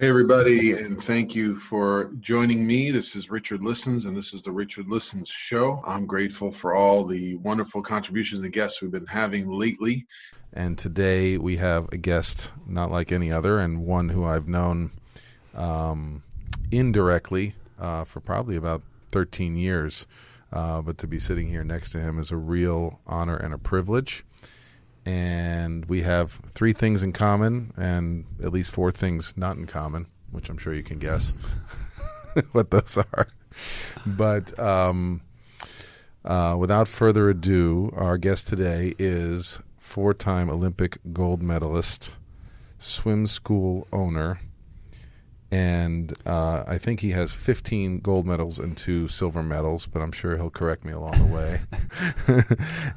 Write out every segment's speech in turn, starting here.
Hey, everybody, and thank you for joining me. This is Richard Listens, and this is the Richard Listens Show. I'm grateful for all the wonderful contributions and guests we've been having lately. And today we have a guest not like any other, and one who I've known um, indirectly uh, for probably about 13 years. Uh, but to be sitting here next to him is a real honor and a privilege and we have three things in common and at least four things not in common, which I'm sure you can guess what those are. But um, uh, without further ado, our guest today is four time Olympic gold medalist, swim school owner, and uh, I think he has 15 gold medals and two silver medals, but I'm sure he'll correct me along the way.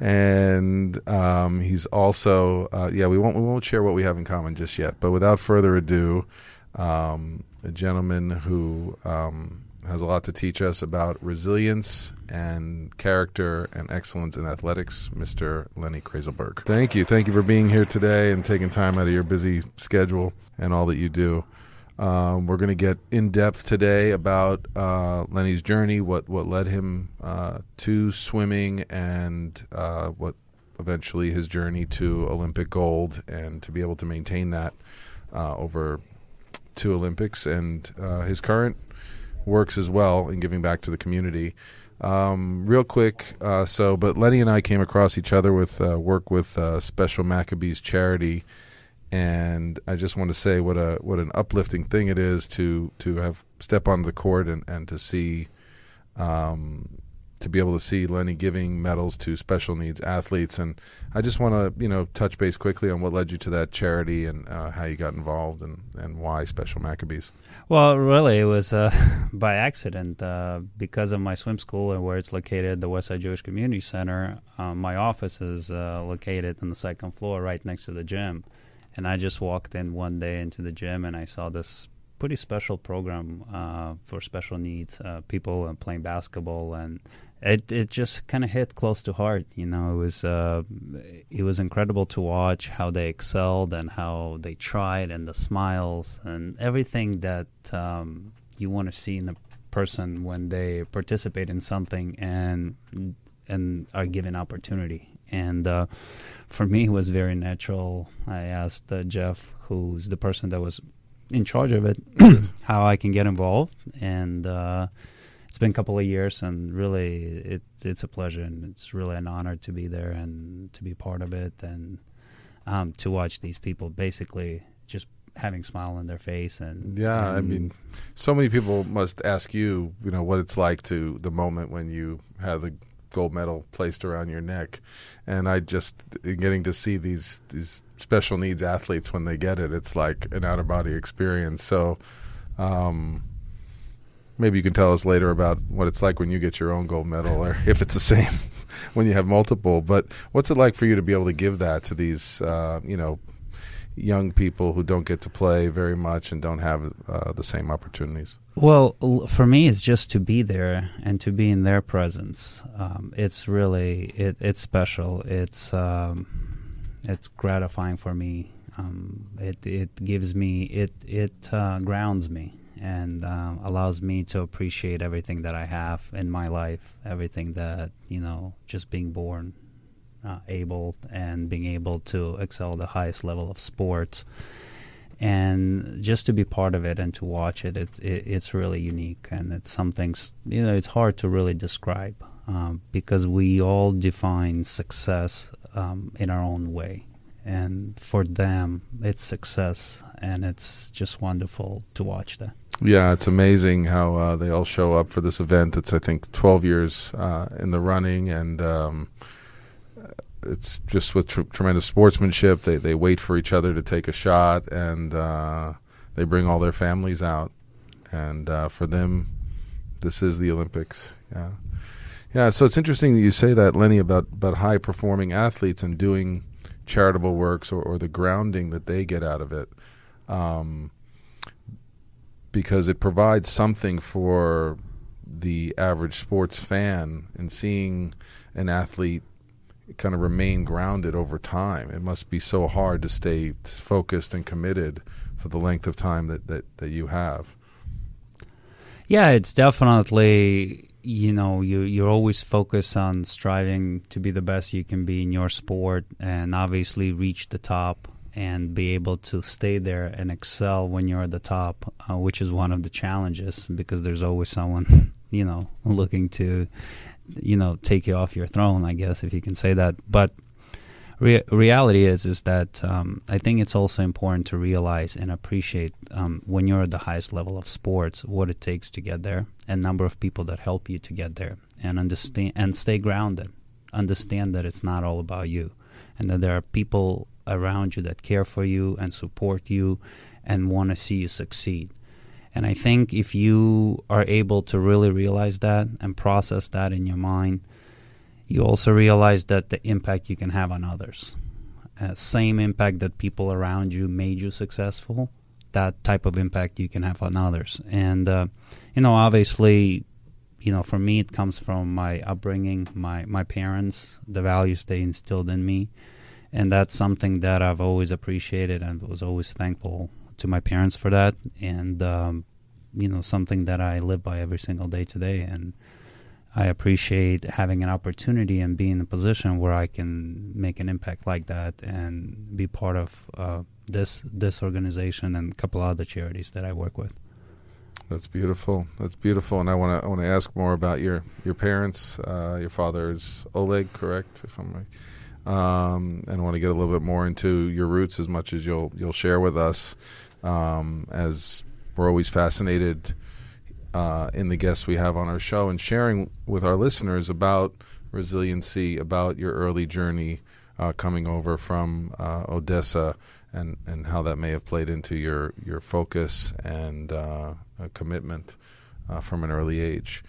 and um, he's also, uh, yeah, we won't we won't share what we have in common just yet. But without further ado, um, a gentleman who um, has a lot to teach us about resilience and character and excellence in athletics, Mr. Lenny Krayzelburg. Thank you, thank you for being here today and taking time out of your busy schedule and all that you do. Um, we're going to get in depth today about uh, Lenny's journey, what what led him uh, to swimming, and uh, what eventually his journey to Olympic gold, and to be able to maintain that uh, over two Olympics, and uh, his current works as well in giving back to the community. Um, real quick, uh, so but Lenny and I came across each other with work with Special Maccabees Charity and I just want to say what a what an uplifting thing it is to to have step onto the court and and to see um, to be able to see Lenny giving medals to special needs athletes and I just want to you know touch base quickly on what led you to that charity and uh, how you got involved and and why Special Maccabees. Well, really, it was uh, by accident uh, because of my swim school and where it's located, the Westside Jewish Community Center. Um, my office is uh, located on the second floor, right next to the gym and I just walked in one day into the gym and I saw this pretty special program uh, for special needs uh, people and playing basketball, and it it just kind of hit close to heart. You know, it was uh, it was incredible to watch how they excelled and how they tried, and the smiles and everything that um, you want to see in a person when they participate in something and and are given opportunity. And uh, for me, it was very natural. I asked uh, Jeff, who's the person that was in charge of it, how I can get involved. And uh, it's been a couple of years, and really, it, it's a pleasure, and it's really an honor to be there and to be part of it, and um, to watch these people basically just having smile on their face and yeah and i mean so many people must ask you you know what it's like to the moment when you have the gold medal placed around your neck. And I just getting to see these these special needs athletes when they get it, it's like an out of body experience. So um, maybe you can tell us later about what it's like when you get your own gold medal, or if it's the same. when you have multiple. But what's it like for you to be able to give that to these, uh, you know, young people who don't get to play very much and don't have uh, the same opportunities? Well, for me, it's just to be there and to be in their presence. Um, it's really it, it's special. It's um, it's gratifying for me. Um, it it gives me it it uh, grounds me and uh, allows me to appreciate everything that I have in my life. Everything that you know, just being born uh, able and being able to excel the highest level of sports. And just to be part of it and to watch it, it, it it's really unique and it's something you know it's hard to really describe um, because we all define success um, in our own way. And for them it's success and it's just wonderful to watch that. Yeah it's amazing how uh, they all show up for this event it's i think 12 years uh, in the running and um, it's just with tr- tremendous sportsmanship. They they wait for each other to take a shot, and uh, they bring all their families out. And uh, for them, this is the Olympics. Yeah, yeah. So it's interesting that you say that, Lenny, about about high performing athletes and doing charitable works or, or the grounding that they get out of it. Um, because it provides something for the average sports fan in seeing an athlete kind of remain grounded over time. It must be so hard to stay focused and committed for the length of time that, that, that you have. Yeah, it's definitely you know you you're always focused on striving to be the best you can be in your sport and obviously reach the top and be able to stay there and excel when you're at the top, uh, which is one of the challenges because there's always someone you know looking to you know take you off your throne, I guess if you can say that. But re- reality is is that um, I think it's also important to realize and appreciate um, when you're at the highest level of sports what it takes to get there, and number of people that help you to get there, and understand and stay grounded. Understand that it's not all about you, and that there are people around you that care for you and support you and want to see you succeed. And I think if you are able to really realize that and process that in your mind, you also realize that the impact you can have on others, uh, same impact that people around you made you successful, that type of impact you can have on others. And uh, you know, obviously, you know, for me, it comes from my upbringing, my my parents, the values they instilled in me, and that's something that I've always appreciated and was always thankful to my parents for that, and um, you know something that I live by every single day today. And I appreciate having an opportunity and being in a position where I can make an impact like that and be part of uh, this this organization and a couple other charities that I work with. That's beautiful. That's beautiful. And I want to I want to ask more about your your parents. Uh, your father is Oleg, correct? If I'm right. Um, and I want to get a little bit more into your roots as much as you'll you'll share with us um, as we're always fascinated uh, in the guests we have on our show and sharing with our listeners about resiliency, about your early journey uh, coming over from uh, Odessa, and, and how that may have played into your, your focus and uh, commitment uh, from an early age.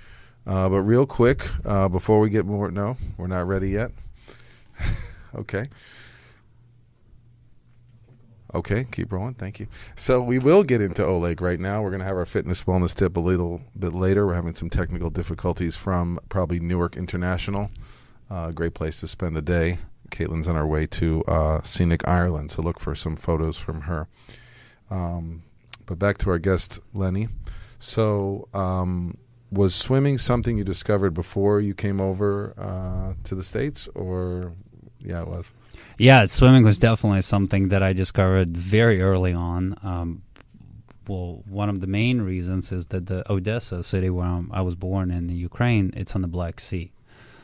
Uh, but real quick, before we get more, no, we're not ready yet. okay. Okay, keep rolling. Thank you. So we will get into Oleg right now. We're going to have our fitness wellness tip a little bit later. We're having some technical difficulties from probably Newark International. Uh, great place to spend the day. Caitlin's on our way to uh, scenic Ireland, so look for some photos from her. Um, but back to our guest, Lenny. So, um, was swimming something you discovered before you came over uh, to the States, or yeah, it was? Yeah, swimming was definitely something that I discovered very early on. Um, well, one of the main reasons is that the Odessa city where I was born in the Ukraine, it's on the Black Sea.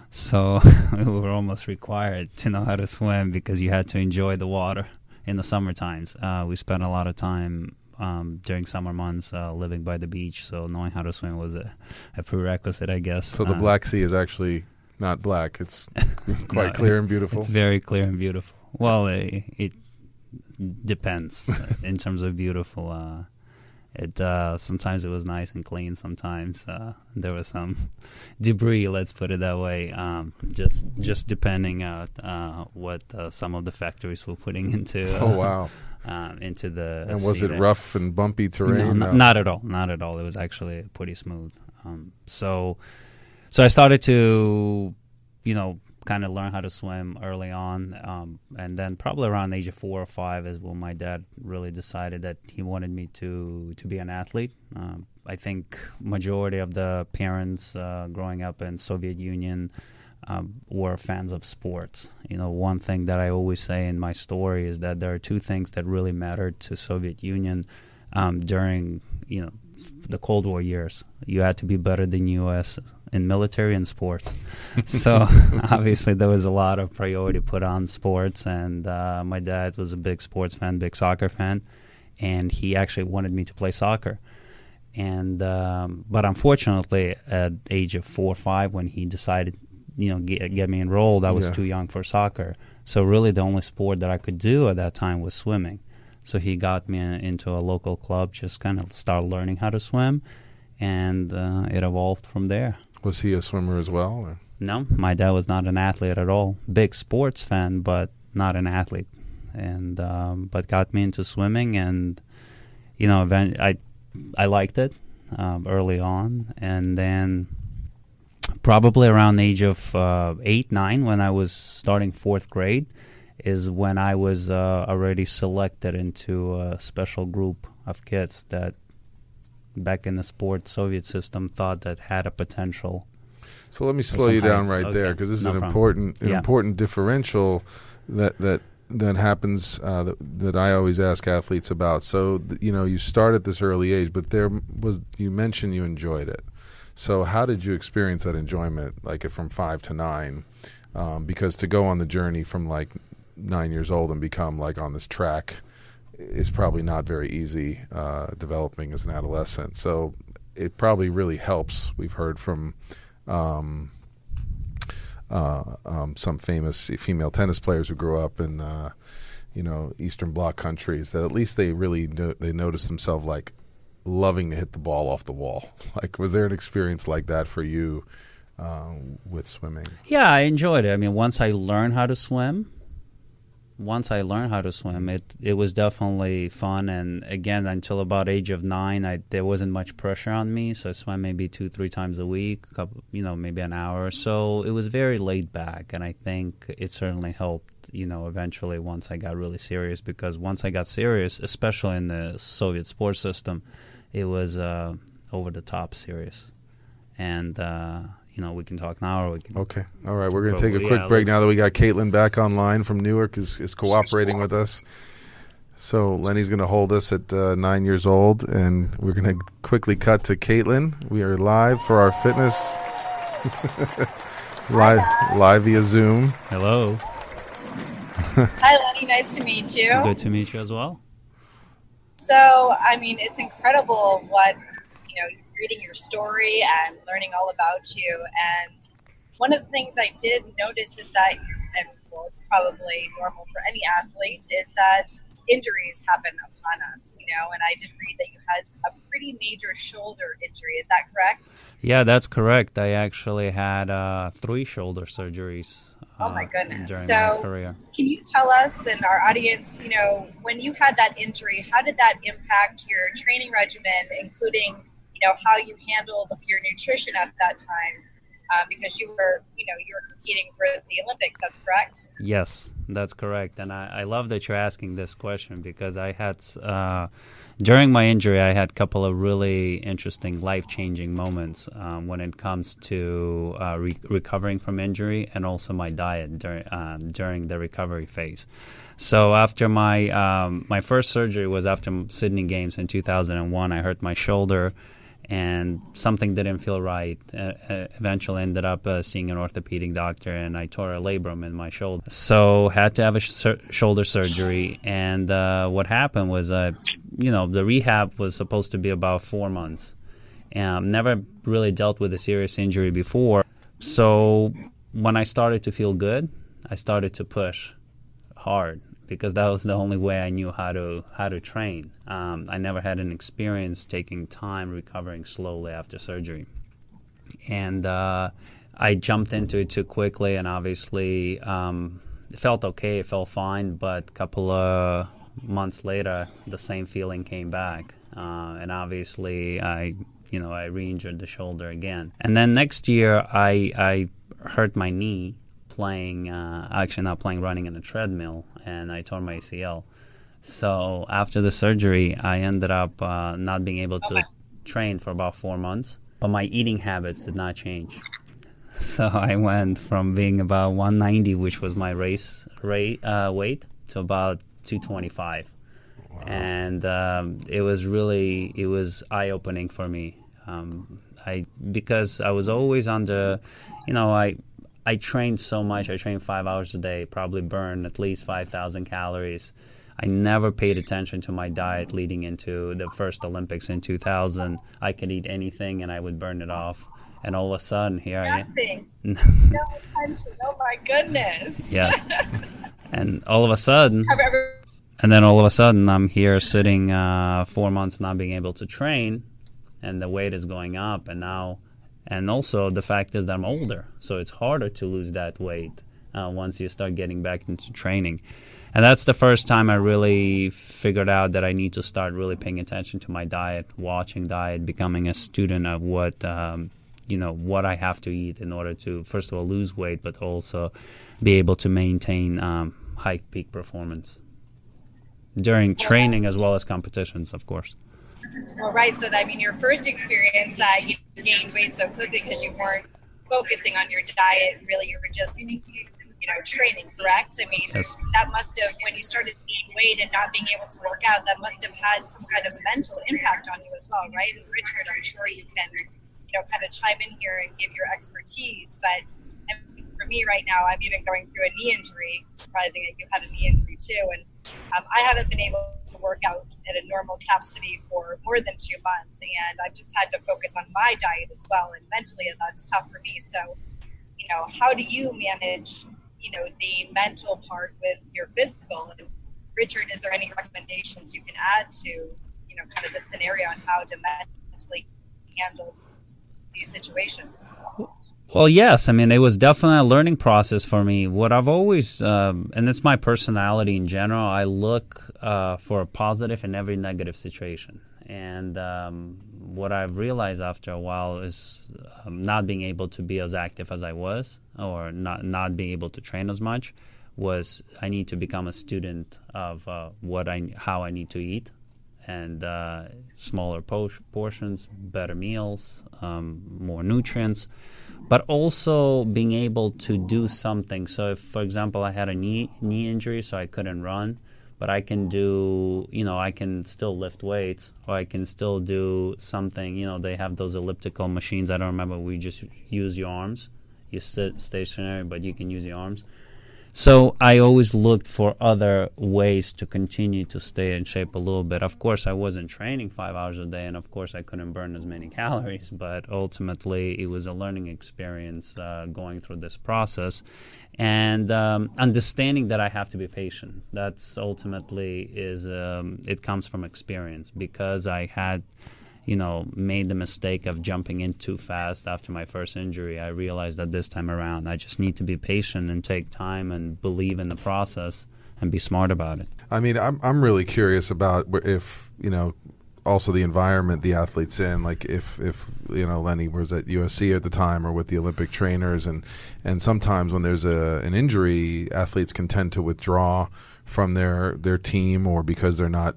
So we were almost required to know how to swim because you had to enjoy the water in the summer times. Uh, we spent a lot of time um, during summer months uh, living by the beach, so knowing how to swim was a, a prerequisite, I guess. So the uh, Black Sea is actually not black. It's quite no, clear and beautiful. It's very clear and beautiful. Well, it, it depends in terms of beautiful. Uh, it uh, sometimes it was nice and clean. Sometimes uh, there was some debris. Let's put it that way. Um, just just depending on uh, what uh, some of the factories were putting into. oh wow. Um, into the and was it rough and bumpy terrain? No, no, not at all. Not at all. It was actually pretty smooth. Um, so, so I started to you know, kind of learn how to swim early on. Um, and then probably around age of four or five is when my dad really decided that he wanted me to, to be an athlete. Um, I think majority of the parents uh, growing up in Soviet Union um, were fans of sports. You know, one thing that I always say in my story is that there are two things that really mattered to Soviet Union um, during, you know, the Cold War years. You had to be better than U.S in military and sports. so obviously there was a lot of priority put on sports, and uh, my dad was a big sports fan, big soccer fan, and he actually wanted me to play soccer. And um, but unfortunately, at age of four or five, when he decided, you know, get, get me enrolled, I was yeah. too young for soccer. So really, the only sport that I could do at that time was swimming. So he got me into a local club, just kind of start learning how to swim, and uh, it evolved from there. Was he a swimmer as well? Or? No, my dad was not an athlete at all. Big sports fan, but not an athlete. And um, but got me into swimming, and you know, I I liked it um, early on, and then probably around the age of uh, eight nine, when I was starting fourth grade, is when I was uh, already selected into a special group of kids that back in the sport Soviet system thought that had a potential. So let me slow you down right okay. there because this is an problem. important an yeah. important differential that that that happens uh, that, that I always ask athletes about. So you know you start at this early age, but there was you mentioned you enjoyed it. So how did you experience that enjoyment, like from five to nine? Um, because to go on the journey from like nine years old and become like on this track is probably not very easy uh, developing as an adolescent. So it probably really helps. We've heard from um, uh, um, some famous female tennis players who grew up in uh, you know Eastern Bloc countries that at least they really no- they noticed themselves like loving to hit the ball off the wall. Like, was there an experience like that for you uh, with swimming? Yeah, I enjoyed it. I mean, once I learned how to swim once I learned how to swim, it it was definitely fun. And again, until about age of nine, I there wasn't much pressure on me, so I swam maybe two three times a week, a couple, you know, maybe an hour or so. It was very laid back, and I think it certainly helped. You know, eventually once I got really serious, because once I got serious, especially in the Soviet sports system, it was uh, over the top serious, and. Uh, you know, we can talk now or we can. Okay. All right. We're going to take a quick yeah, break now that we got Caitlin back online from Newark is, is cooperating with us. So Lenny's going to hold us at uh, nine years old, and we're going to quickly cut to Caitlin. We are live for our fitness, live live via Zoom. Hello. Hi, Lenny. Nice to meet you. Good to meet you as well. So, I mean, it's incredible what you know reading your story and learning all about you. And one of the things I did notice is that, and well, it's probably normal for any athlete, is that injuries happen upon us, you know, and I did read that you had a pretty major shoulder injury. Is that correct? Yeah, that's correct. I actually had uh, three shoulder surgeries. Uh, oh my goodness! so, can you tell us and our audience, you know, when you had that injury, how did that impact your training regimen, including know how you handled your nutrition at that time uh, because you were you know you were competing for the olympics that's correct yes that's correct and i, I love that you're asking this question because i had uh, during my injury i had a couple of really interesting life-changing moments um, when it comes to uh, re- recovering from injury and also my diet during, um, during the recovery phase so after my um, my first surgery was after Sydney Games in 2001. I hurt my shoulder and something didn't feel right. Uh, uh, eventually, ended up uh, seeing an orthopedic doctor, and I tore a labrum in my shoulder. So had to have a sh- shoulder surgery. And uh, what happened was, uh, you know, the rehab was supposed to be about four months. Um, never really dealt with a serious injury before. So when I started to feel good, I started to push hard because that was the only way I knew how to how to train. Um, I never had an experience taking time recovering slowly after surgery, and uh, I jumped into it too quickly, and obviously um, it felt okay, it felt fine, but a couple of months later, the same feeling came back, uh, and obviously I you know I re-injured the shoulder again, and then next year I I hurt my knee playing, uh, actually not playing, running in a treadmill, and I tore my ACL. So after the surgery, I ended up uh, not being able to okay. train for about four months, but my eating habits did not change. So I went from being about 190, which was my race rate, uh, weight, to about 225. Wow. And um, it was really it was eye opening for me. Um, I because I was always under, you know, I I trained so much. I trained five hours a day, probably burned at least 5,000 calories. I never paid attention to my diet leading into the first Olympics in 2000. I could eat anything and I would burn it off. And all of a sudden, here Nothing. I am. no attention. Oh my goodness. Yes. and all of a sudden, Ever- and then all of a sudden, I'm here sitting uh, four months not being able to train, and the weight is going up. And now and also the fact is that I'm older, so it's harder to lose that weight uh, once you start getting back into training. And that's the first time I really figured out that I need to start really paying attention to my diet, watching diet, becoming a student of what um, you know what I have to eat in order to first of all lose weight, but also be able to maintain um, high peak performance during training as well as competitions, of course. Well, right. So, I mean, your first experience that you gained weight so quickly because you weren't focusing on your diet. Really, you were just, you know, training. Correct. I mean, yes. that must have when you started gaining weight and not being able to work out. That must have had some kind of mental impact on you as well, right? And Richard, I'm sure you can, you know, kind of chime in here and give your expertise, but I mean, for me right now, I'm even going through a knee injury. Surprising that you had a knee injury too, and um, I haven't been able to work out at a normal capacity for more than two months, and I've just had to focus on my diet as well. And mentally, that's tough for me. So, you know, how do you manage, you know, the mental part with your physical? And Richard, is there any recommendations you can add to, you know, kind of the scenario on how to mentally handle these situations? Well, yes. I mean, it was definitely a learning process for me. What I've always, um, and it's my personality in general, I look uh, for a positive in every negative situation. And um, what I've realized after a while is um, not being able to be as active as I was, or not not being able to train as much, was I need to become a student of uh, what I how I need to eat and uh, smaller po- portions, better meals, um, more nutrients, but also being able to do something. So, if, for example, I had a knee knee injury, so I couldn't run, but I can do, you know, I can still lift weights, or I can still do something. You know, they have those elliptical machines. I don't remember. We just use your arms. You sit stationary, but you can use your arms. So I always looked for other ways to continue to stay in shape a little bit. Of course, I wasn't training five hours a day, and of course, I couldn't burn as many calories. But ultimately, it was a learning experience uh, going through this process, and um, understanding that I have to be patient. That's ultimately is um, it comes from experience because I had you know, made the mistake of jumping in too fast after my first injury. I realized that this time around, I just need to be patient and take time and believe in the process and be smart about it. I mean, I'm I'm really curious about if you know also the environment the athletes in like if if you know Lenny was at USC at the time or with the Olympic trainers and and sometimes when there's a an injury athletes can tend to withdraw from their their team or because they're not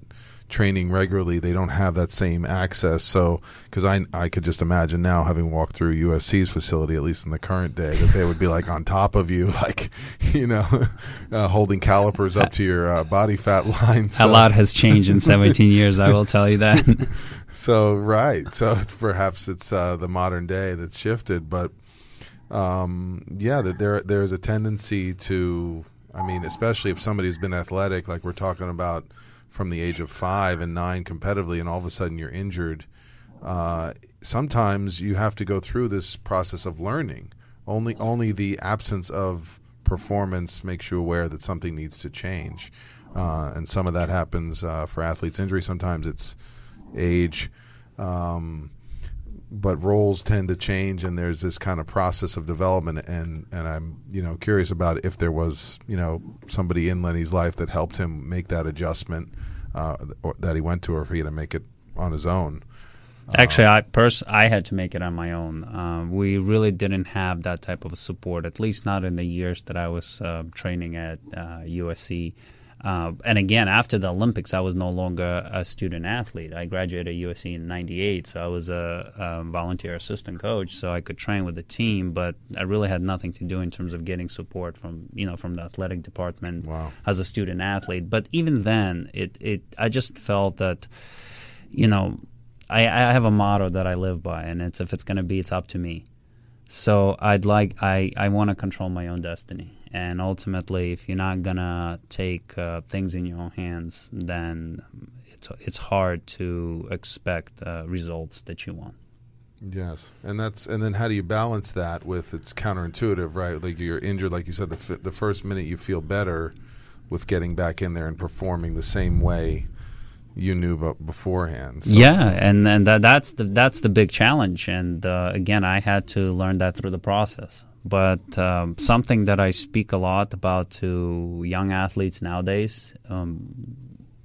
training regularly, they don't have that same access. So, because I I could just imagine now having walked through USC's facility, at least in the current day, that they would be like on top of you, like you know, uh, holding calipers up to your uh, body fat line. So. A lot has changed in 17 years. I will tell you that. so right, so perhaps it's uh, the modern day that's shifted, but um, yeah, that there there's a tendency to. I mean, especially if somebody's been athletic, like we're talking about from the age of five and nine competitively, and all of a sudden you're injured. Uh, sometimes you have to go through this process of learning. Only only the absence of performance makes you aware that something needs to change. uh, and some of that happens uh, for athletes' injury. Sometimes it's age. Um, but roles tend to change and there's this kind of process of development and and I'm you know curious about if there was you know somebody in Lenny's life that helped him make that adjustment uh, or, that he went to or if he had to make it on his own Actually, I pers- I had to make it on my own. Uh, we really didn't have that type of support, at least not in the years that I was uh, training at uh, USC. Uh, and again, after the Olympics, I was no longer a student athlete. I graduated USC in '98, so I was a, a, volunteer assistant coach, so I could train with the team. But I really had nothing to do in terms of getting support from you know from the athletic department wow. as a student athlete. But even then, it it I just felt that you know I, I have a motto that I live by, and it's if it's going to be, it's up to me. So I'd like I, I want to control my own destiny, and ultimately, if you're not gonna take uh, things in your own hands, then it's it's hard to expect uh, results that you want. Yes, and that's and then how do you balance that with it's counterintuitive, right? Like you're injured, like you said, the the first minute you feel better with getting back in there and performing the same way you knew about beforehand. So. Yeah, and and that, that's the that's the big challenge. And uh, again, I had to learn that through the process. But um, something that I speak a lot about to young athletes nowadays, um,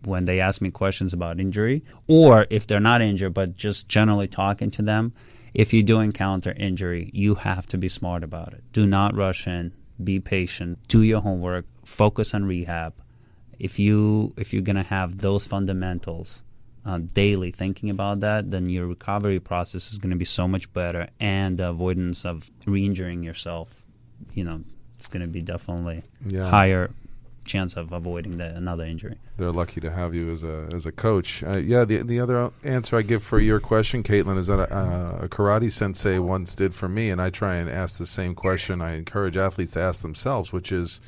when they ask me questions about injury, or if they're not injured, but just generally talking to them, if you do encounter injury, you have to be smart about it. Do not rush in. Be patient. Do your homework. Focus on rehab if you if you're gonna have those fundamentals uh, daily thinking about that, then your recovery process is going to be so much better, and the avoidance of re-injuring yourself, you know, it's going to be definitely yeah. higher chance of avoiding the, another injury. They're lucky to have you as a as a coach. Uh, yeah, the the other answer I give for your question, Caitlin, is that a, uh, a karate sensei once did for me, and I try and ask the same question. I encourage athletes to ask themselves, which is,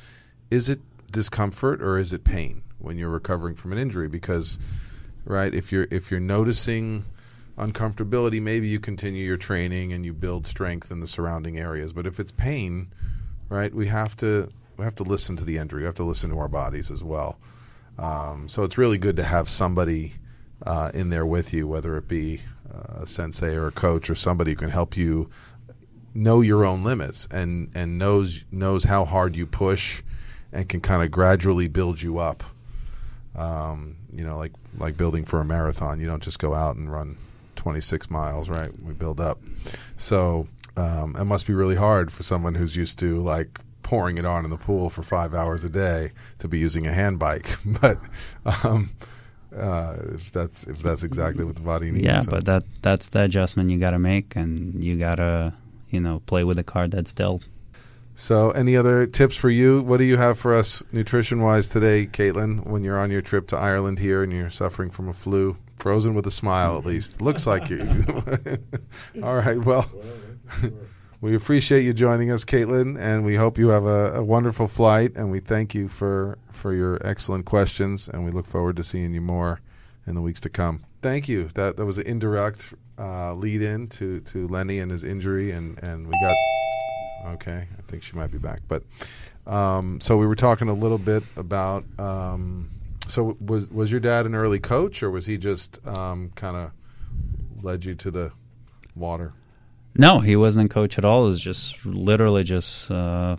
is it discomfort or is it pain when you're recovering from an injury? Because, right, if you're if you're noticing uncomfortability, maybe you continue your training and you build strength in the surrounding areas. But if it's pain, right, we have to we have to listen to the injury. We have to listen to our bodies as well. Um, so it's really good to have somebody uh, in there with you, whether it be uh, a sensei or a coach or somebody who can help you know your own limits and and knows knows how hard you push and can kind of gradually build you up. Um, you know, like like building for a marathon. You don't just go out and run 26 miles, right? We build up. So um, it must be really hard for someone who's used to like pouring it on in the pool for five hours a day to be using a hand bike. but um, uh, if that's if that's exactly what the body needs. Yeah, so. but that that's the adjustment you got to make, and you got to you know play with the card that's dealt. So, any other tips for you? What do you have for us nutrition wise today, Caitlin, when you're on your trip to Ireland here and you're suffering from a flu? Frozen with a smile, at least. Looks like you. All right. Well, we appreciate you joining us, Caitlin, and we hope you have a, a, wonderful flight. And we thank you for, for your excellent questions, and we look forward to seeing you more in the weeks to come. Thank you. That that was an indirect uh, lead in to, to Lenny and his injury, and, and we got Okay, I think she might be back. But um, so we were talking a little bit about. Um, so was was your dad an early coach, or was he just um, kind of led you to the water? No, he wasn't a coach at all. It was just literally just uh,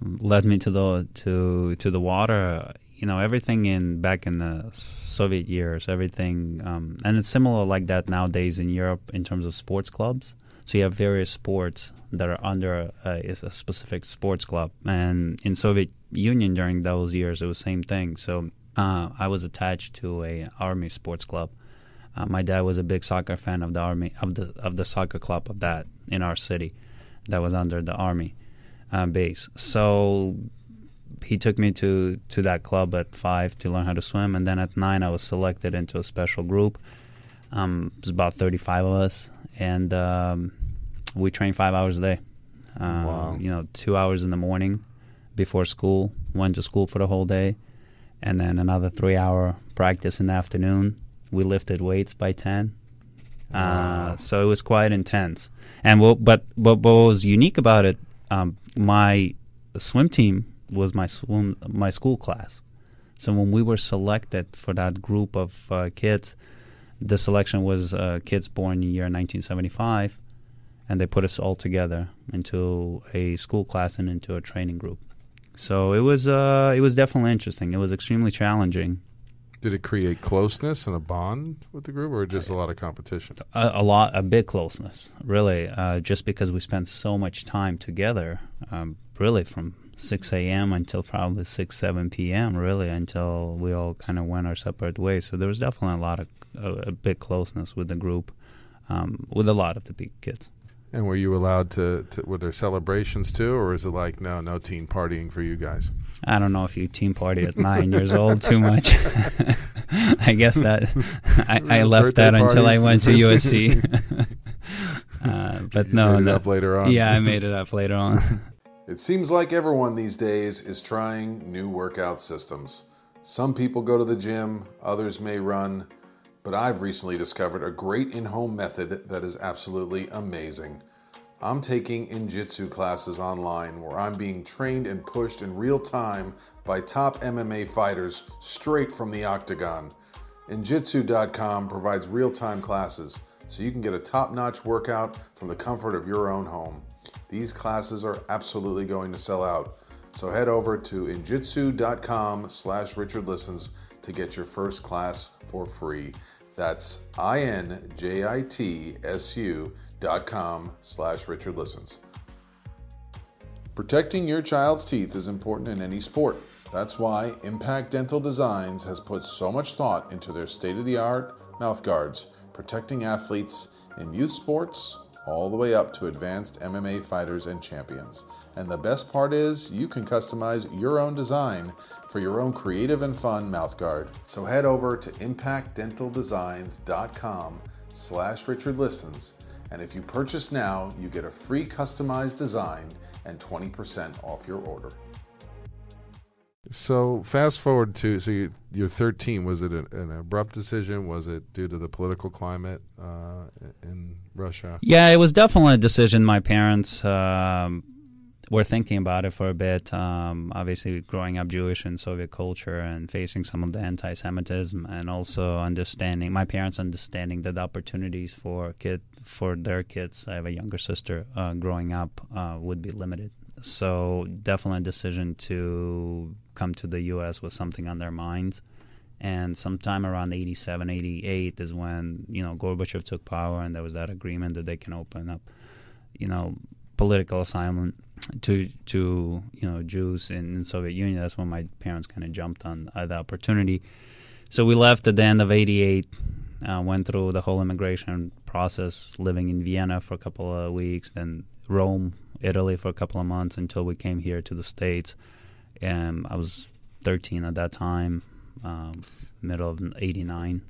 led me to the to to the water. You know, everything in back in the Soviet years, everything, um, and it's similar like that nowadays in Europe in terms of sports clubs. So you have various sports that are under a, a specific sports club. And in Soviet Union during those years, it was same thing. So uh, I was attached to a army sports club. Uh, my dad was a big soccer fan of the army of the of the soccer club of that in our city, that was under the army uh, base. So he took me to to that club at five to learn how to swim, and then at nine I was selected into a special group. Um, it was about thirty five of us, and um, we train five hours a day. Uh, wow. You know, two hours in the morning before school, went to school for the whole day, and then another three hour practice in the afternoon. We lifted weights by 10. Uh, wow. Uh, so it was quite intense. And what, but, but what was unique about it, um, my swim team was my swim, my school class. So when we were selected for that group of uh, kids, the selection was uh, kids born in the year 1975, and they put us all together into a school class and into a training group. So it was uh, it was definitely interesting. It was extremely challenging. Did it create closeness and a bond with the group, or just a lot of competition? A, a lot, a big closeness, really. Uh, just because we spent so much time together, um, really from 6 a.m. until probably 6, 7 p.m. Really, until we all kind of went our separate ways. So there was definitely a lot of a, a big closeness with the group, um, with a lot of the big kids. And were you allowed to, to? Were there celebrations too, or is it like no, no teen partying for you guys? I don't know if you teen party at nine years old too much. I guess that I, I left that until I went to USC. uh, but You no, made it no. up later on. Yeah, I made it up later on. It seems like everyone these days is trying new workout systems. Some people go to the gym, others may run, but I've recently discovered a great in home method that is absolutely amazing. I'm taking Injitsu classes online where I'm being trained and pushed in real time by top MMA fighters straight from the octagon. Injitsu.com provides real time classes so you can get a top notch workout from the comfort of your own home. These classes are absolutely going to sell out. So head over to injitsu.com slash Richard Listens to get your first class for free. That's I-N-J-I-T-S-U dot com slash Richard Listens. Protecting your child's teeth is important in any sport. That's why Impact Dental Designs has put so much thought into their state of the art mouth guards, protecting athletes in youth sports all the way up to advanced MMA fighters and champions. And the best part is you can customize your own design for your own creative and fun mouthguard. So head over to impactdentaldesigns.com slash Richard Listens and if you purchase now, you get a free customized design and 20% off your order. So fast forward to so you, you're 13. Was it an, an abrupt decision? Was it due to the political climate uh, in Russia? Yeah, it was definitely a decision. My parents um, were thinking about it for a bit. Um, obviously, growing up Jewish in Soviet culture and facing some of the anti-Semitism, and also understanding my parents understanding that the opportunities for kid for their kids. I have a younger sister uh, growing up uh, would be limited. So definitely a decision to come to the U.S. was something on their minds. And sometime around 87, 88 is when, you know, Gorbachev took power and there was that agreement that they can open up, you know, political asylum to, to you know, Jews in, in Soviet Union. That's when my parents kind of jumped on uh, the opportunity. So we left at the end of 88, uh, went through the whole immigration process, living in Vienna for a couple of weeks, then Rome, Italy for a couple of months until we came here to the States. And I was 13 at that time um, middle of '89.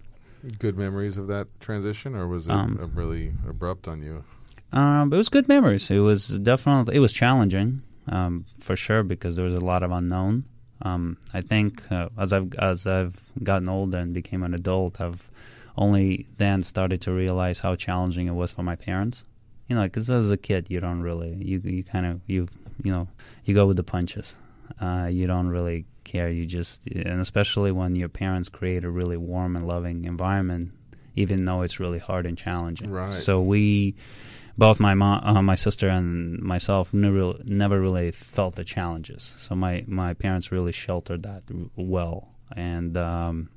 Good memories of that transition, or was it Um, really abrupt on you? Um, it was good memories. It was definitely it was challenging um, for sure because there was a lot of unknown. Um, I think uh, as I've as I've gotten older and became an adult, I've only then started to realize how challenging it was for my parents. You know, because as a kid, you don't really you you kind of you you know you go with the punches. Uh, you don't really care. You just and especially when your parents create a really warm and loving environment, even though it's really hard and challenging. Right. So we both my mom, uh, my sister, and myself never never really felt the challenges. So my my parents really sheltered that well, and um,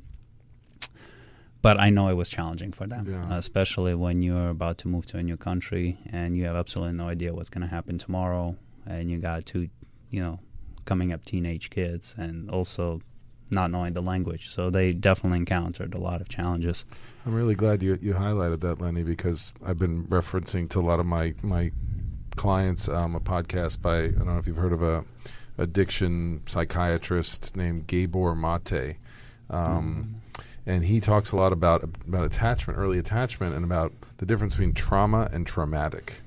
but I know it was challenging for them, Yeah. especially when you're about to move to a new country and you have absolutely no idea what's going to happen tomorrow, and you got two, you know, coming up teenage kids, and also not knowing the language. So they definitely encountered a lot of challenges. I'm really glad you you highlighted that, Lenny, because I've been referencing to a lot of my my clients um, a podcast by I don't know if you've heard of a addiction psychiatrist named Gabor Mate, um, and he talks a lot about about attachment, early attachment, and about the difference between trauma and traumatic,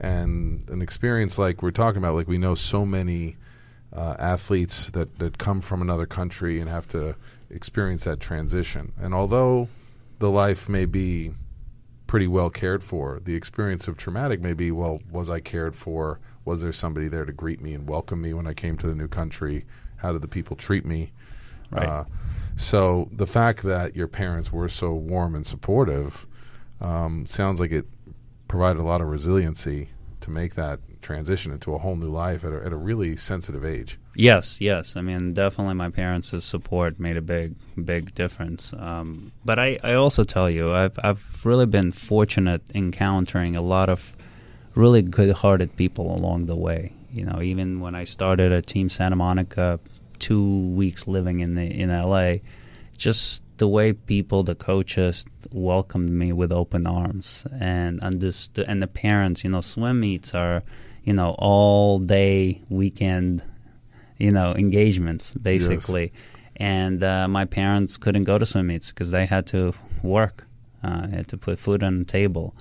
and an experience like we're talking about, like we know so many uh, athletes that, that come from another country and have to experience that transition. And although the life may be pretty well cared for, the experience of traumatic may be well, was I cared for? Was there somebody there to greet me and welcome me when I came to the new country? How did the people treat me? Right. Uh, so the fact that your parents were so warm and supportive um, sounds like it provided a lot of resiliency to make that transition into a whole new life at a, at a really sensitive age. Yes, yes. I mean, definitely my parents' support made a big, big difference. Um, but I, I also tell you, I've, I've really been fortunate encountering a lot of really good-hearted people along the way. You know, even when I started at Team Santa Monica, two weeks living in the in LA, just the way people, the coaches, welcomed me with open arms and understood, and the parents, you know, swim meets are, you know, all day weekend, you know, engagements basically. And uh, my parents couldn't go to swim meets because they had to work, uh, had to put food on the table,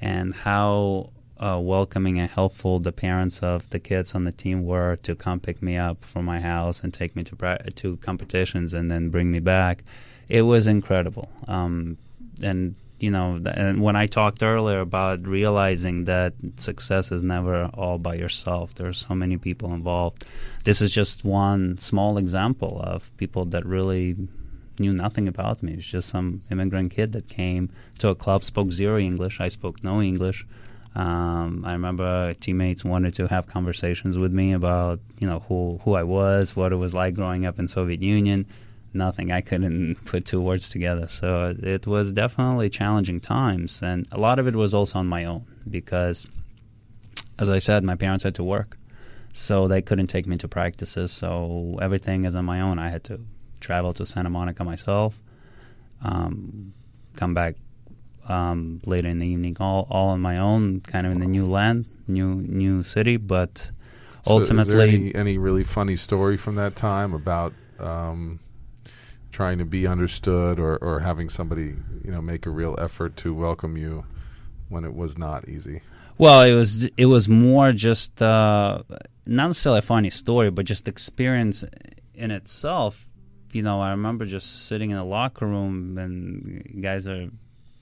and how uh, welcoming and helpful the parents of the kids on the team were to come pick me up from my house and take me to pra- to competitions and then bring me back. It was incredible. Um, and you know, and when I talked earlier about realizing that success is never all by yourself, there are so many people involved. This is just one small example of people that really knew nothing about me. It was just some immigrant kid that came to a club, spoke zero English. I spoke no English. Um, I remember teammates wanted to have conversations with me about you know who who I was, what it was like growing up in Soviet Union. Nothing. I couldn't put two words together. So it was definitely challenging times, and a lot of it was also on my own because, as I said, my parents had to work, so they couldn't take me to practices. So everything is on my own. I had to travel to Santa Monica myself, um, come back um, later in the evening, all all on my own, kind of in the new land, new new city. But So ultimately, any, any really funny story from that time about um, trying to be understood or, or having somebody you know make a real effort to welcome you when it was not easy? Well, it was it was more just uh, not necessarily a funny story, but just experience in itself. You know, I remember just sitting in the locker room and guys are,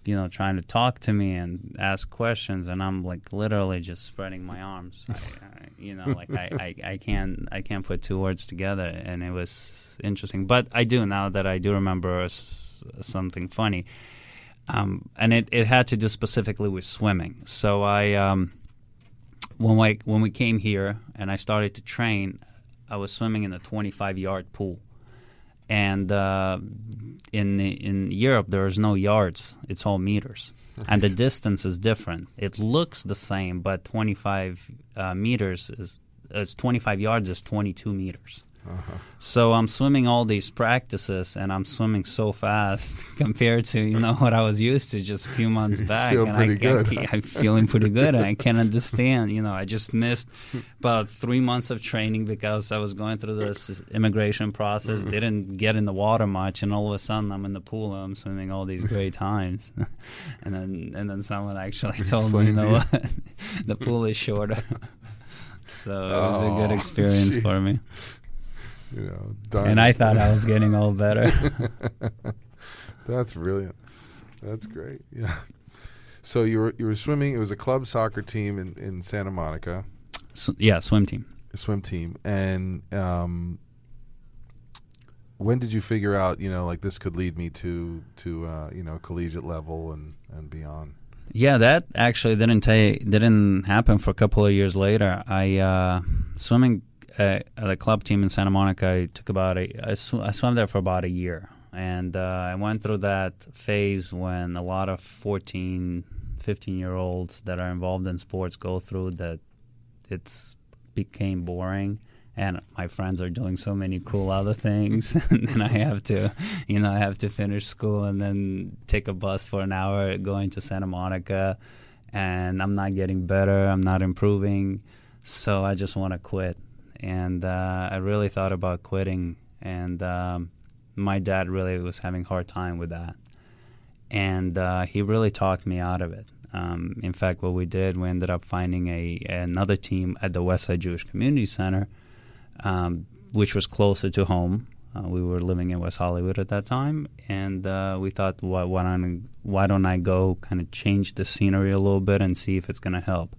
you know, trying to talk to me and ask questions, and I'm like literally just spreading my arms. I, I, you know, like I, I, I can't I can't put two words together, and it was interesting. But I do now that I do remember s- something funny um, and it, it had to do specifically with swimming. So I, um, when I when we came here and I started to train, I was swimming in a 25 yard pool, and uh, in in Europe there is no yards; it's all meters, and the distance is different. It looks the same, but 25 uh, meters is is 25 yards is 22 meters. So I'm swimming all these practices, and I'm swimming so fast compared to you know what I was used to just a few months back. and I, good. I, I'm feeling pretty good, and I can't understand. You know, I just missed about three months of training because I was going through this immigration process. Mm-hmm. Didn't get in the water much, and all of a sudden I'm in the pool and I'm swimming all these great times. and then and then someone actually told me, you know you. the pool is shorter. so it was a good Oh, experience jeez. for me. You know. And I thought I was getting all better. That's brilliant. That's great. Yeah. So you were you were swimming. It was a club soccer team in, in Santa Monica, So, yeah, swim team. swim team. And um, when did you figure out, you know, like this could lead me to to uh, you know collegiate level and and beyond? Yeah, that actually didn't take didn't happen for a couple of years later. I uh, swimming at a club team in Santa Monica. I took about a I, sw- I swam there for about a year, and uh, I went through that phase when a lot of 14, 15 year olds that are involved in sports go through that. It's became boring. And my friends are doing so many cool other things, and then I have to, you know, I have to finish school and then take a bus for an hour going to Santa Monica, and I'm not getting better. I'm not improving, so I just want to quit. And uh, I really thought about quitting, and um, my dad really was having a hard time with that, and uh, he really talked me out of it. Um, in fact, what we did, we ended up finding a another team at the Westside Jewish Community Center, um, which was closer to home. Uh, we were living in West Hollywood at that time, and uh, we thought, why, why don't why don't I go kind of change the scenery a little bit and see if it's going to help?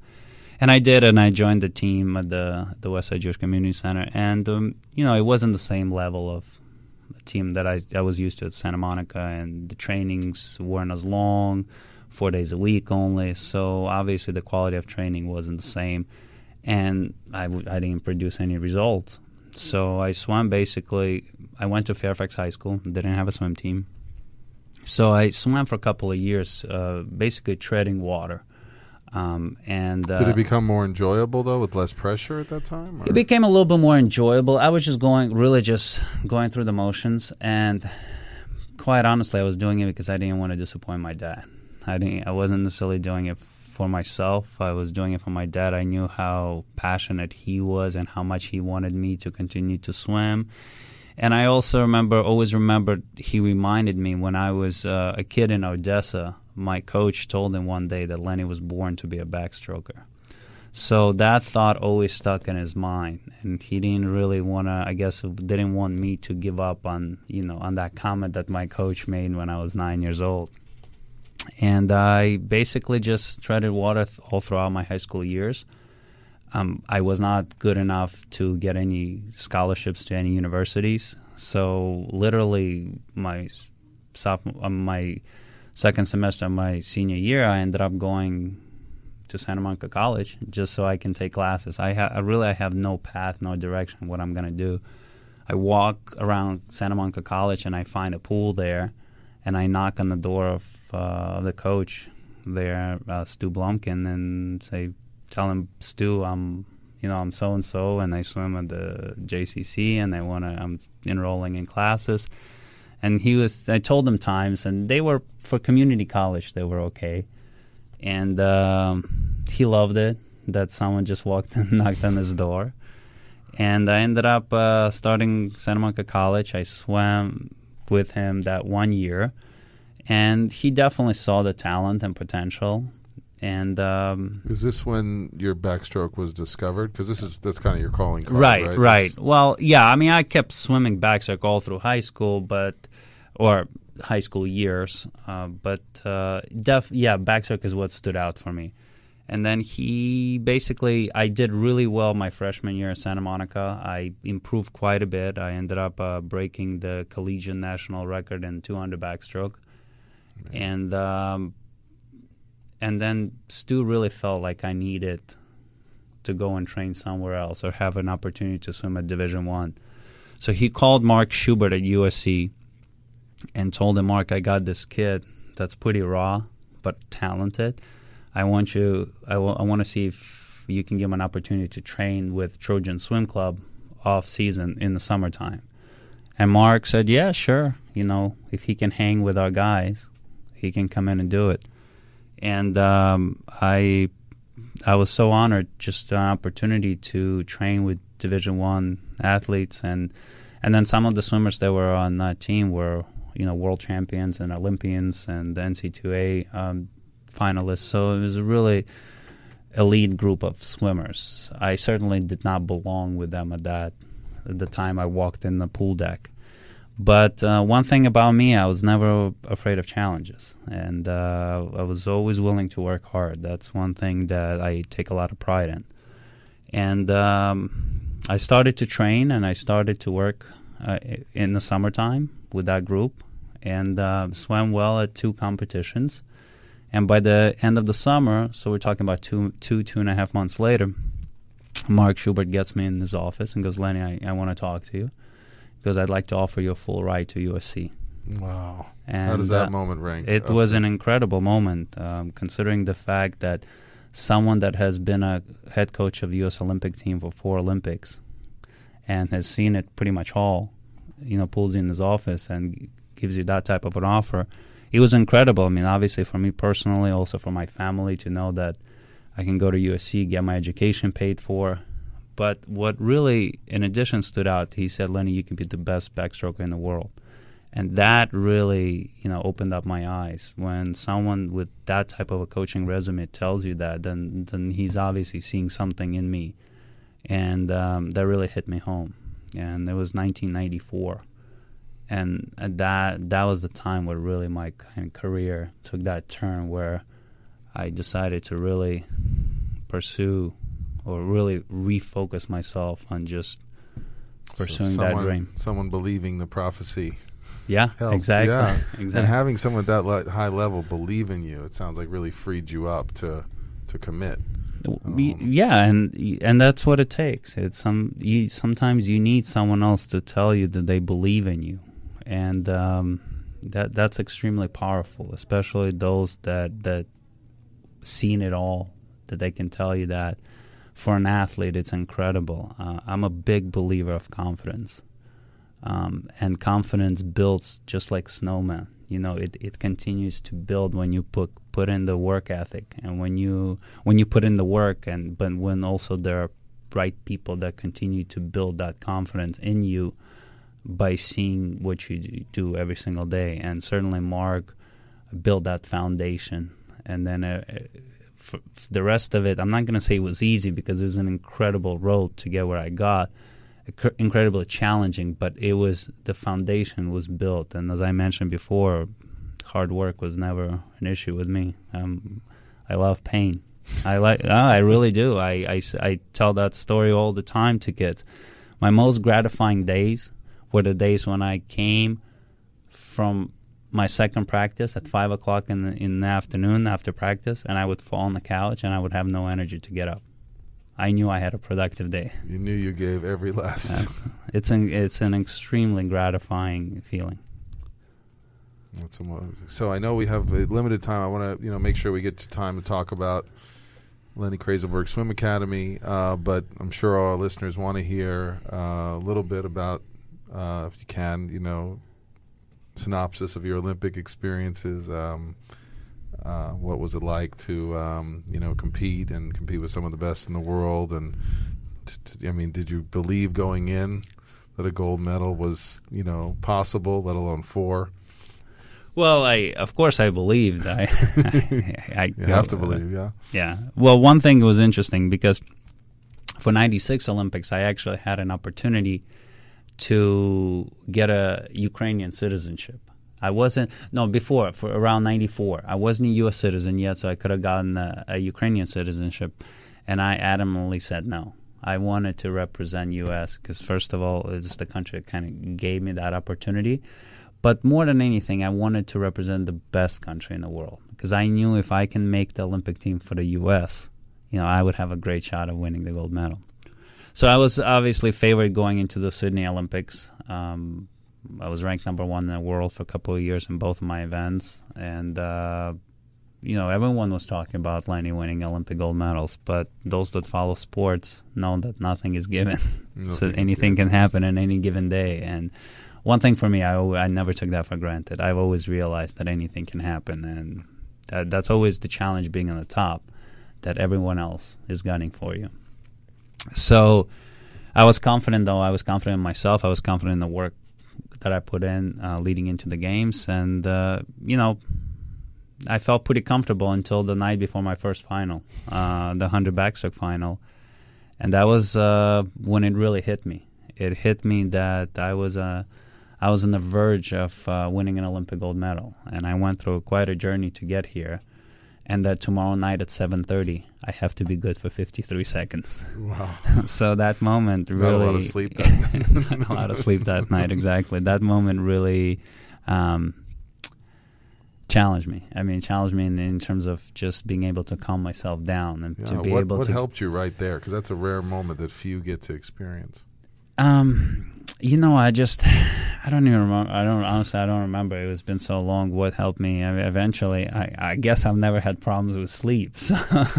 And I did, and I joined the team at the the Westside Jewish Community Center, and um, you know, it wasn't the same level of team that I, I was used to at Santa Monica, and the trainings weren't as long, four days a week only. So obviously the quality of training wasn't the same, and I w- I didn't produce any results. So I swam basically. I went to Fairfax High School, didn't have a swim team. So I swam for a couple of years, uh, basically treading water. Um, and uh, Did it become more enjoyable though, with less pressure at that time? or- it became a little bit more enjoyable. I was just going, really just going through the motions, and quite honestly, I was doing it because I didn't want to disappoint my dad. I didn't. I wasn't necessarily doing it for myself. I was doing it for my dad. I knew how passionate he was and how much he wanted me to continue to swim. And I also remember, always remembered, he reminded me when I was uh, a kid in Odessa, my coach told him one day that Lenny was born to be a backstroker. So that thought always stuck in his mind, and he didn't really want to. I guess didn't want me to give up on you know on that comment that my coach made when I was nine years old. And I basically just treaded water all throughout my high school years. Um, I was not good enough to get any scholarships to any universities, so literally my sophomore, um, my second semester of my senior year, I ended up going to Santa Monica College just so I can take classes. I, ha- I really I have no path, no direction what I'm gonna do. I walk around Santa Monica College and I find a pool there, and I knock on the door of uh, the coach there, uh, Stu Blumkin, and say, tell him Stu, I'm you know I'm so and so, and I swim at the JCC, and I wanna I'm enrolling in classes. And he was. I told him times, and they were for community college. They were okay and um, he loved it that someone just walked and knocked on his door. And I ended up uh, starting Santa Monica College. I swam with him that one year, and he definitely saw the talent and potential. And um, Is this when your backstroke was discovered? Because this is that's kind of your calling card, right, right? right. Well, yeah. I mean, I kept swimming backstroke all through high school, but or high school years. Uh, but uh, def, yeah, backstroke is what stood out for me. And then he basically, I did really well my freshman year at Santa Monica. I improved quite a bit. I ended up uh, breaking the collegiate national record in 200 backstroke, and um, and then Stu really felt like I needed to go and train somewhere else or have an opportunity to swim at Division One. So he called Mark Schubert at USC and told him, Mark, I got this kid that's pretty raw but talented. I want you. I want to see if you can give him an opportunity to train with Trojan Swim Club off season in the summertime. And Mark said, "Yeah, sure. You know, if he can hang with our guys, he can come in and do it." And um, I, I was so honored just an opportunity to train with Division One athletes, and and then some of the swimmers that were on that team were you know world champions and Olympians and the NC2A um, finalists. So it was a really elite group of swimmers. I certainly did not belong with them at that at the time I walked in the pool deck. But uh, one thing about me, I was never afraid of challenges, and uh, I was always willing to work hard. That's one thing that I take a lot of pride in. And um, I started to train, and I started to work uh, in the summertime with that group, and uh, swam well at two competitions. And by the end of the summer, so we're talking about two, two, two and a half months later, Mark Schubert gets me in his office and goes, Lenny, I, I want to talk to you because I'd like to offer you a full ride to USC. Wow. And How does that uh, moment rank? It up was an incredible moment, um, considering the fact that someone that has been a head coach of the U.S. Olympic team for four Olympics and has seen it pretty much all, you know, pulls you in his office and gives you that type of an offer. It was incredible. I mean, obviously for me personally, also for my family to know that I can go to USC, get my education paid for. But what really, in addition, stood out, he said, Lenny, you can be the best backstroker in the world. And that really, you know, opened up my eyes. When someone with that type of a coaching resume tells you that, then then he's obviously seeing something in me, and um, that really hit me home. And it was 1994, and uh, that that was the time where really my kind of career took that turn where I decided to really pursue or really refocus myself on just pursuing someone, that dream. Someone believing the prophecy. Yeah, helps, exactly. Yeah. exactly. And having someone at that le- high level believe in you, it sounds like really freed you up to to commit. We- um, yeah, and and that's what it takes. It's some you sometimes you need someone else to tell you that they believe in you, and um, that that's extremely powerful, especially those that that seen it all. That they can tell you that for an athlete, it's incredible. Uh, I'm a big believer of confidence, um, and confidence builds just like snowman. You know, it, it continues to build when you put put in the work ethic, and when you when you put in the work, and but when also there are right people that continue to build that confidence in you by seeing what you do every single day. And certainly, Mark built that foundation, and then. Uh, for, for the rest of it, I'm not going to say it was easy because it was an incredible road to get where I got, Inc- incredibly challenging. But it was the foundation was built, and as I mentioned before, hard work was never an issue with me. Um, I love pain. I like. oh, I really do. I, I, I tell that story all the time to kids. My most gratifying days were the days when I came from my second practice at five o'clock in the, in the afternoon after practice, and I would fall on the couch and I would have no energy to get up. I knew I had a productive day. You knew you gave every last. It's an it's an extremely gratifying feeling. So I know we have a limited time. I want to you know make sure we get to time to talk about Lenny Krayzelburg Swim Academy, uh, but I'm sure our listeners want to hear uh, a little bit about, uh, if you can, you know, synopsis of your Olympic experiences. Um, uh, what was it like to um, you know compete and compete with some of the best in the world? And t- t- I mean, did you believe going in that a gold medal was you know possible, let alone four? Well, I of course I believed. I, I, You have to believe, yeah. Yeah. Well, one thing was interesting because for 96 Olympics, I actually had an opportunity to get a Ukrainian citizenship. I wasn't, no, before, for around 94. I wasn't a U.S. citizen yet, so I could have gotten a, a Ukrainian citizenship. And I adamantly said no. I wanted to represent U.S. because, first of all, it's the country that kind of gave me that opportunity. But more than anything, I wanted to represent the best country in the world because I knew if I can make the Olympic team for the U.S., you know, I would have a great shot of winning the gold medal. So I was obviously favored going into the Sydney Olympics. Um, I was ranked number one in the world for a couple of years in both of my events, and uh, you know everyone was talking about Lenny winning Olympic gold medals. But those that follow sports know that nothing is given, so Nothing anything can happen on any given day. And one thing for me, I, I never took that for granted. I've always realized that anything can happen, and that, that's always the challenge being on the top, that everyone else is gunning for you. So I was confident, though. I was confident in myself. I was confident in the work that I put in uh, leading into the games. And, uh, you know, I felt pretty comfortable until the night before my first final, uh, the 100 backstroke final. And that was uh, when it really hit me. It hit me that I was uh, I was on the verge of uh, winning an Olympic gold medal, and I went through quite a journey to get here. And that tomorrow night at 7:30, I have to be good for 53 seconds. Wow. so that moment Not really a lot of sleep that night. not a lot of sleep that night. Exactly. That moment really um, challenged me. I mean, challenged me in, in terms of just being able to calm myself down and Yeah, to be what able what to. helped you right there? Because that's a rare moment that few get to experience. Um, you know, I just, I don't even remember. I don't honestly, I don't remember. It was been so long. What helped me? I mean, eventually, I, I guess I've never had problems with sleep, so,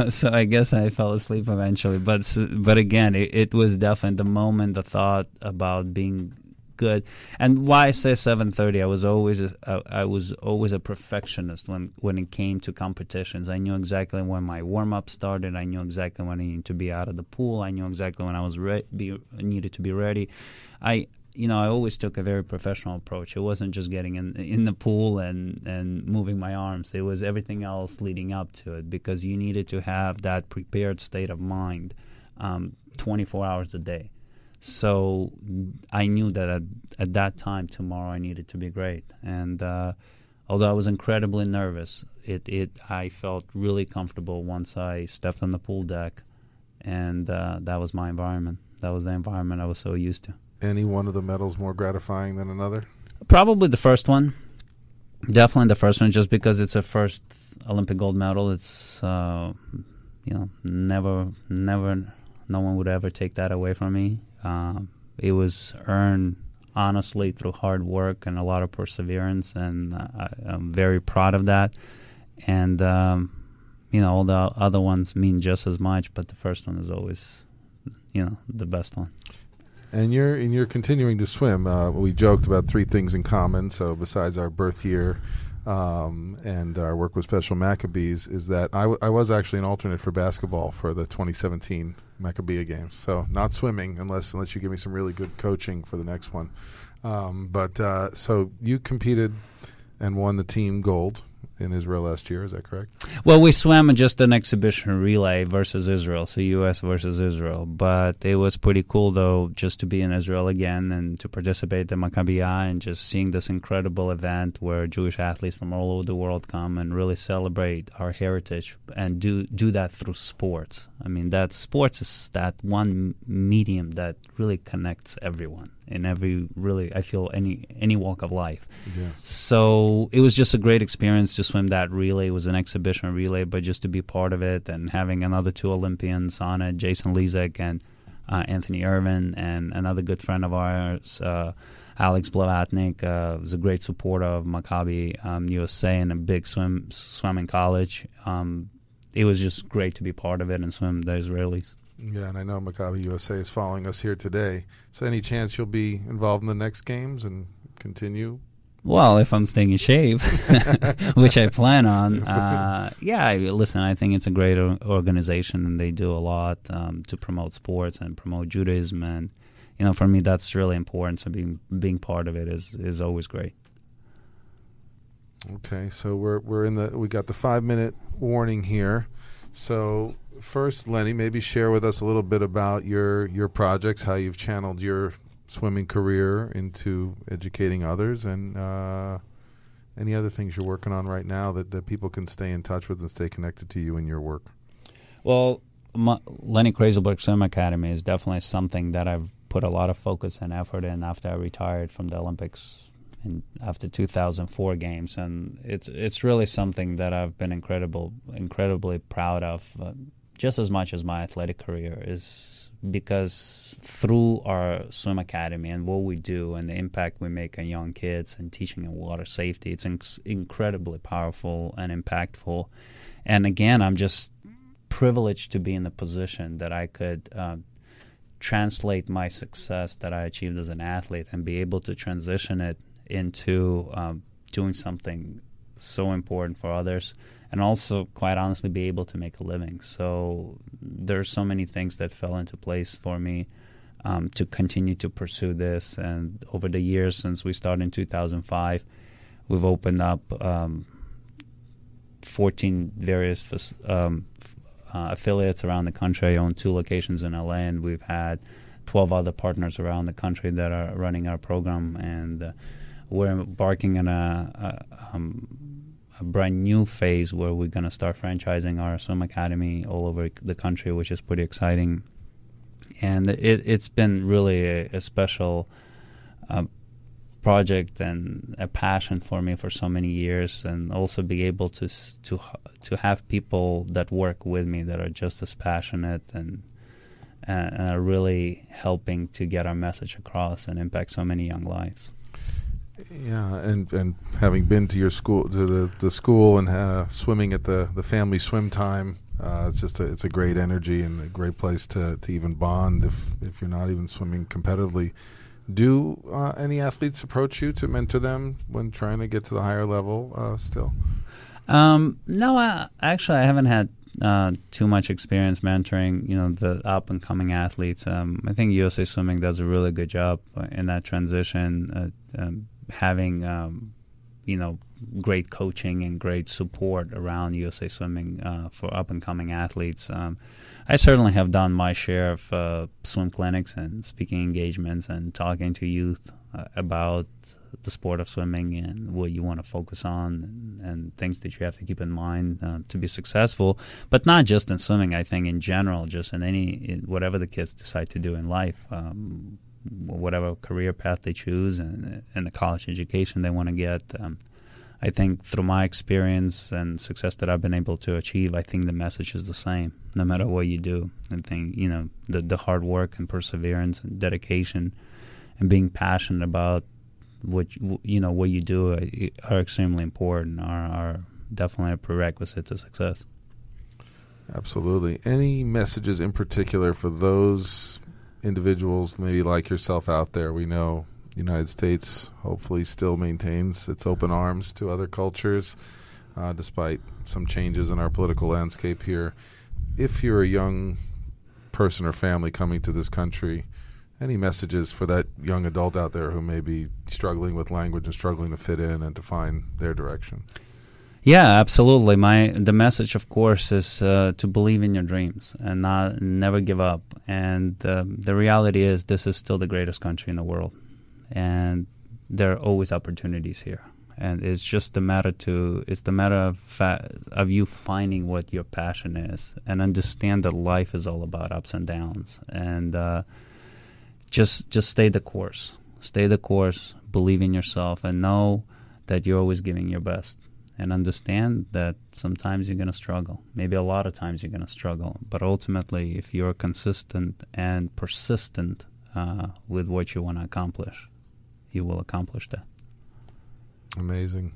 so I guess I fell asleep eventually. But but again, it, it was definitely the moment, the thought about being good. And why I say seven thirty, I was always a, I was always a perfectionist when when it came to competitions. I knew exactly when my warm up started. I knew exactly when I needed to be out of the pool. I knew exactly when I was re- be, needed to be ready. I you know I always took a very professional approach. It wasn't just getting in in the pool and and moving my arms. It was everything else leading up to it because you needed to have that prepared state of mind, um, 24 hours a day. So I knew that at, at that time tomorrow I needed to be great. And uh, although I was incredibly nervous, it, it I felt really comfortable once I stepped on the pool deck, and uh, that was my environment. That was the environment I was so used to. Any one of the medals more gratifying than another? Probably the first one. Definitely the first one, just because it's a first Olympic gold medal. It's uh, you know never, never, no one would ever take that away from me. Um, it was earned honestly through hard work and a lot of perseverance, and I, am very proud of that. And um, you know, all the other ones mean just as much, but the first one is always, you know, the best one. And you're and you're continuing to swim. Uh, we joked about three things in common. So besides our birth year, um, and our work with Special Maccabees is that I, w- I was actually an alternate for basketball for the 2017 Maccabiah games. So not swimming unless unless you give me some really good coaching for the next one. Um, but uh, so you competed and won the team gold in Israel last year. Is that correct? Well, we swam just an exhibition relay versus Israel, so U.S. versus Israel. But it was pretty cool, though, just to be in Israel again and to participate in Maccabiah and just seeing this incredible event where Jewish athletes from all over the world come and really celebrate our heritage and do do that through sports. I mean, that sports is that one medium that really connects everyone in every really I feel any any walk of life. Yes. So it was just a great experience to swim that relay. It was an exhibition relay, but just to be part of it and having another two Olympians on it, Jason Lezak and uh, Anthony Ervin, and another good friend of ours, uh, Alex Blavatnik, uh, was a great supporter of Maccabi um, USA and a big swim swimming college. Um, it was just great to be part of it and swim the Israelis. Yeah, and I know Maccabi USA is following us here today. So, any chance you'll be involved in the next games and continue? Well, if I'm staying in shape, which I plan on, uh, yeah. Listen, I think it's a great organization, and they do a lot um, to promote sports and promote Judaism, and you know, for me, that's really important. So, being being part of it is is always great. Okay, so we're we're in the we got the five minute warning here. So first, Lenny, maybe share with us a little bit about your your projects, how you've channeled your swimming career into educating others, and uh, any other things you're working on right now that, that people can stay in touch with and stay connected to you in your work. Well, my, Lenny Krayzelburg Swim Academy is definitely something that I've put a lot of focus and effort in after I retired from the Olympics in, after 2004 games, and it's it's really something that I've been incredible incredibly proud of. Uh, just as much as my athletic career is because through our swim academy and what we do and the impact we make on young kids and teaching them water safety, it's inc- incredibly powerful and impactful. And again, I'm just privileged to be in the position that I could um, translate my success that I achieved as an athlete and be able to transition it into um, doing something so important for others and also quite honestly be able to make a living so there's so many things that fell into place for me um, to continue to pursue this and over the years since we started in 2005 we've opened up um, 14 various um, uh, affiliates around the country. I own two locations in LA, and we've had 12 other partners around the country that are running our program. And uh, we're embarking on a, a, um, a, brand new phase where we're going to start franchising our swim academy all over the country, which is pretty exciting. And it, has been really a, a special uh, project and a passion for me for so many years, and also be able to to to have people that work with me that are just as passionate and and are really helping to get our message across and impact so many young lives. Yeah, and and having been to your school, to the, the school, and uh, swimming at the, the family swim time, uh, it's just a, it's a great energy and a great place to, to even bond if if you're not even swimming competitively. Do uh, any athletes approach you to mentor them when trying to get to the higher level? Uh, still, um, no. I, actually, I haven't had uh, too much experience mentoring, you know, the up and coming athletes. Um, I think USA Swimming does a really good job in that transition. Uh, um, having um, you know great coaching and great support around USA Swimming uh, for up and coming athletes. Um, I certainly have done my share of uh, swim clinics and speaking engagements and talking to youth uh, about the sport of swimming and what you want to focus on and, and things that you have to keep in mind uh, to be successful. But not just in swimming. I think in general, just in any in whatever the kids decide to do in life. Um, whatever career path they choose and, and the college education they want to get. Um, I think through my experience and success that I've been able to achieve, I think the message is the same no matter what you do. I think you know the the hard work and perseverance and dedication and being passionate about what you, you know what you do are extremely important. Are are definitely a prerequisite to success. Absolutely. Any messages in particular for those individuals, maybe like yourself out there? We know the United States hopefully still maintains its open arms to other cultures, uh, despite some changes in our political landscape here. If you're a young person or family coming to this country, any messages for that young adult out there who may be struggling with language and struggling to fit in and to find their direction? Yeah, absolutely. My the message, of course, is uh, to believe in your dreams and not never give up. And uh, the reality is, this is still the greatest country in the world, and there are always opportunities here. And it's just a matter to it's the matter of fa- of you finding what your passion is and understand that life is all about ups and downs. And uh, just just stay the course, stay the course, believe in yourself, and know that you're always giving your best and understand that sometimes you're going to struggle. Maybe a lot of times you're going to struggle. But ultimately, if you're consistent and persistent uh, with what you want to accomplish, you will accomplish that. Amazing.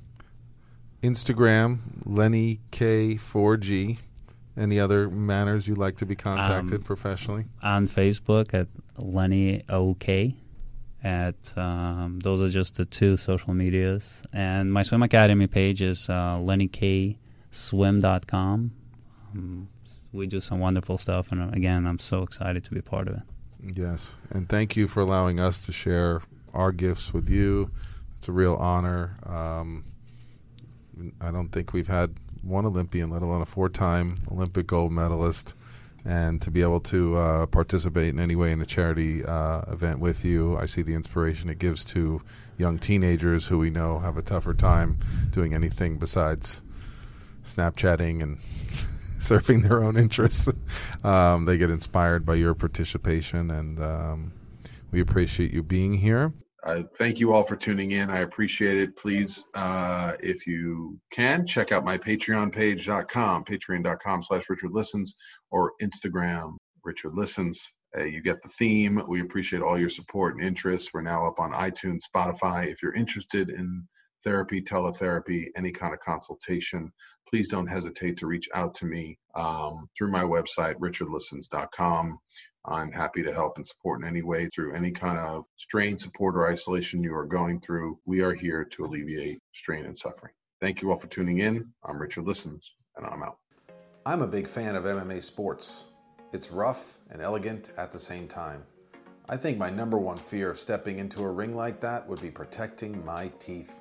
Instagram, Lenny K4G. Any other manners you'd like to be contacted um, professionally? On Facebook at Lenny OK at um, those are just the two social medias. And my swim academy page is uh, lennykswim.com um, we do some wonderful stuff and uh, again i'm so excited to be part of it. Yes. And thank you for allowing us to share our gifts with you. It's a real honor. Um, i don't think we've had one olympian let alone a four-time olympic gold medalist and to be able to uh, participate in any way in a charity uh, event with you. I see the inspiration it gives to young teenagers who we know have a tougher time doing anything besides Snapchatting and surfing their own interests. um, they get inspired by your participation, and um, we appreciate you being here. I thank you all for tuning in. I appreciate it. Please, uh, if you can, check out my Patreon page.com, patreon.com slash Richard Listens, or Instagram, Richard Listens. Uh, you get the theme. We appreciate all your support and interest. We're now up on iTunes, Spotify. If you're interested in therapy, teletherapy, any kind of consultation, please don't hesitate to reach out to me um, through my website, richardlistens.com. I'm happy to help and support in any way through any kind of strain, support, or isolation you are going through. We are here to alleviate strain and suffering. Thank you all for tuning in. I'm Richard Listens, and I'm out. I'm a big fan of MMA sports. It's rough and elegant at the same time. I think my number one fear of stepping into a ring like that would be protecting my teeth.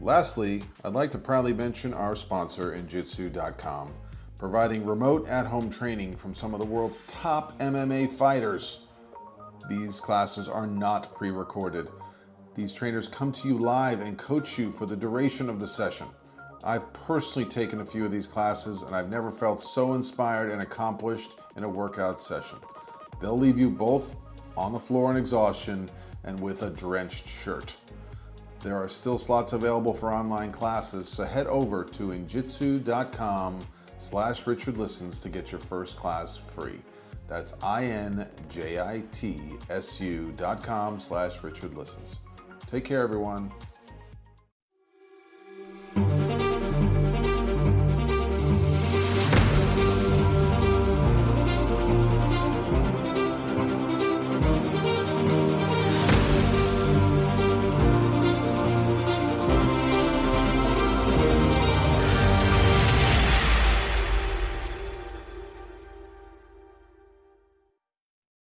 Lastly, I'd like to proudly mention our sponsor, Injitsu.com, providing remote at home training from some of the world's top MMA fighters. These classes are not pre recorded. These trainers come to you live and coach you for the duration of the session. I've personally taken a few of these classes and I've never felt so inspired and accomplished in a workout session. They'll leave you both on the floor in exhaustion and with a drenched shirt. There are still slots available for online classes, so head over to injitsu.com slash richardlistens to get your first class free. That's I-N-J-I-T-S-U dot com slash richardlistens. Take care, everyone.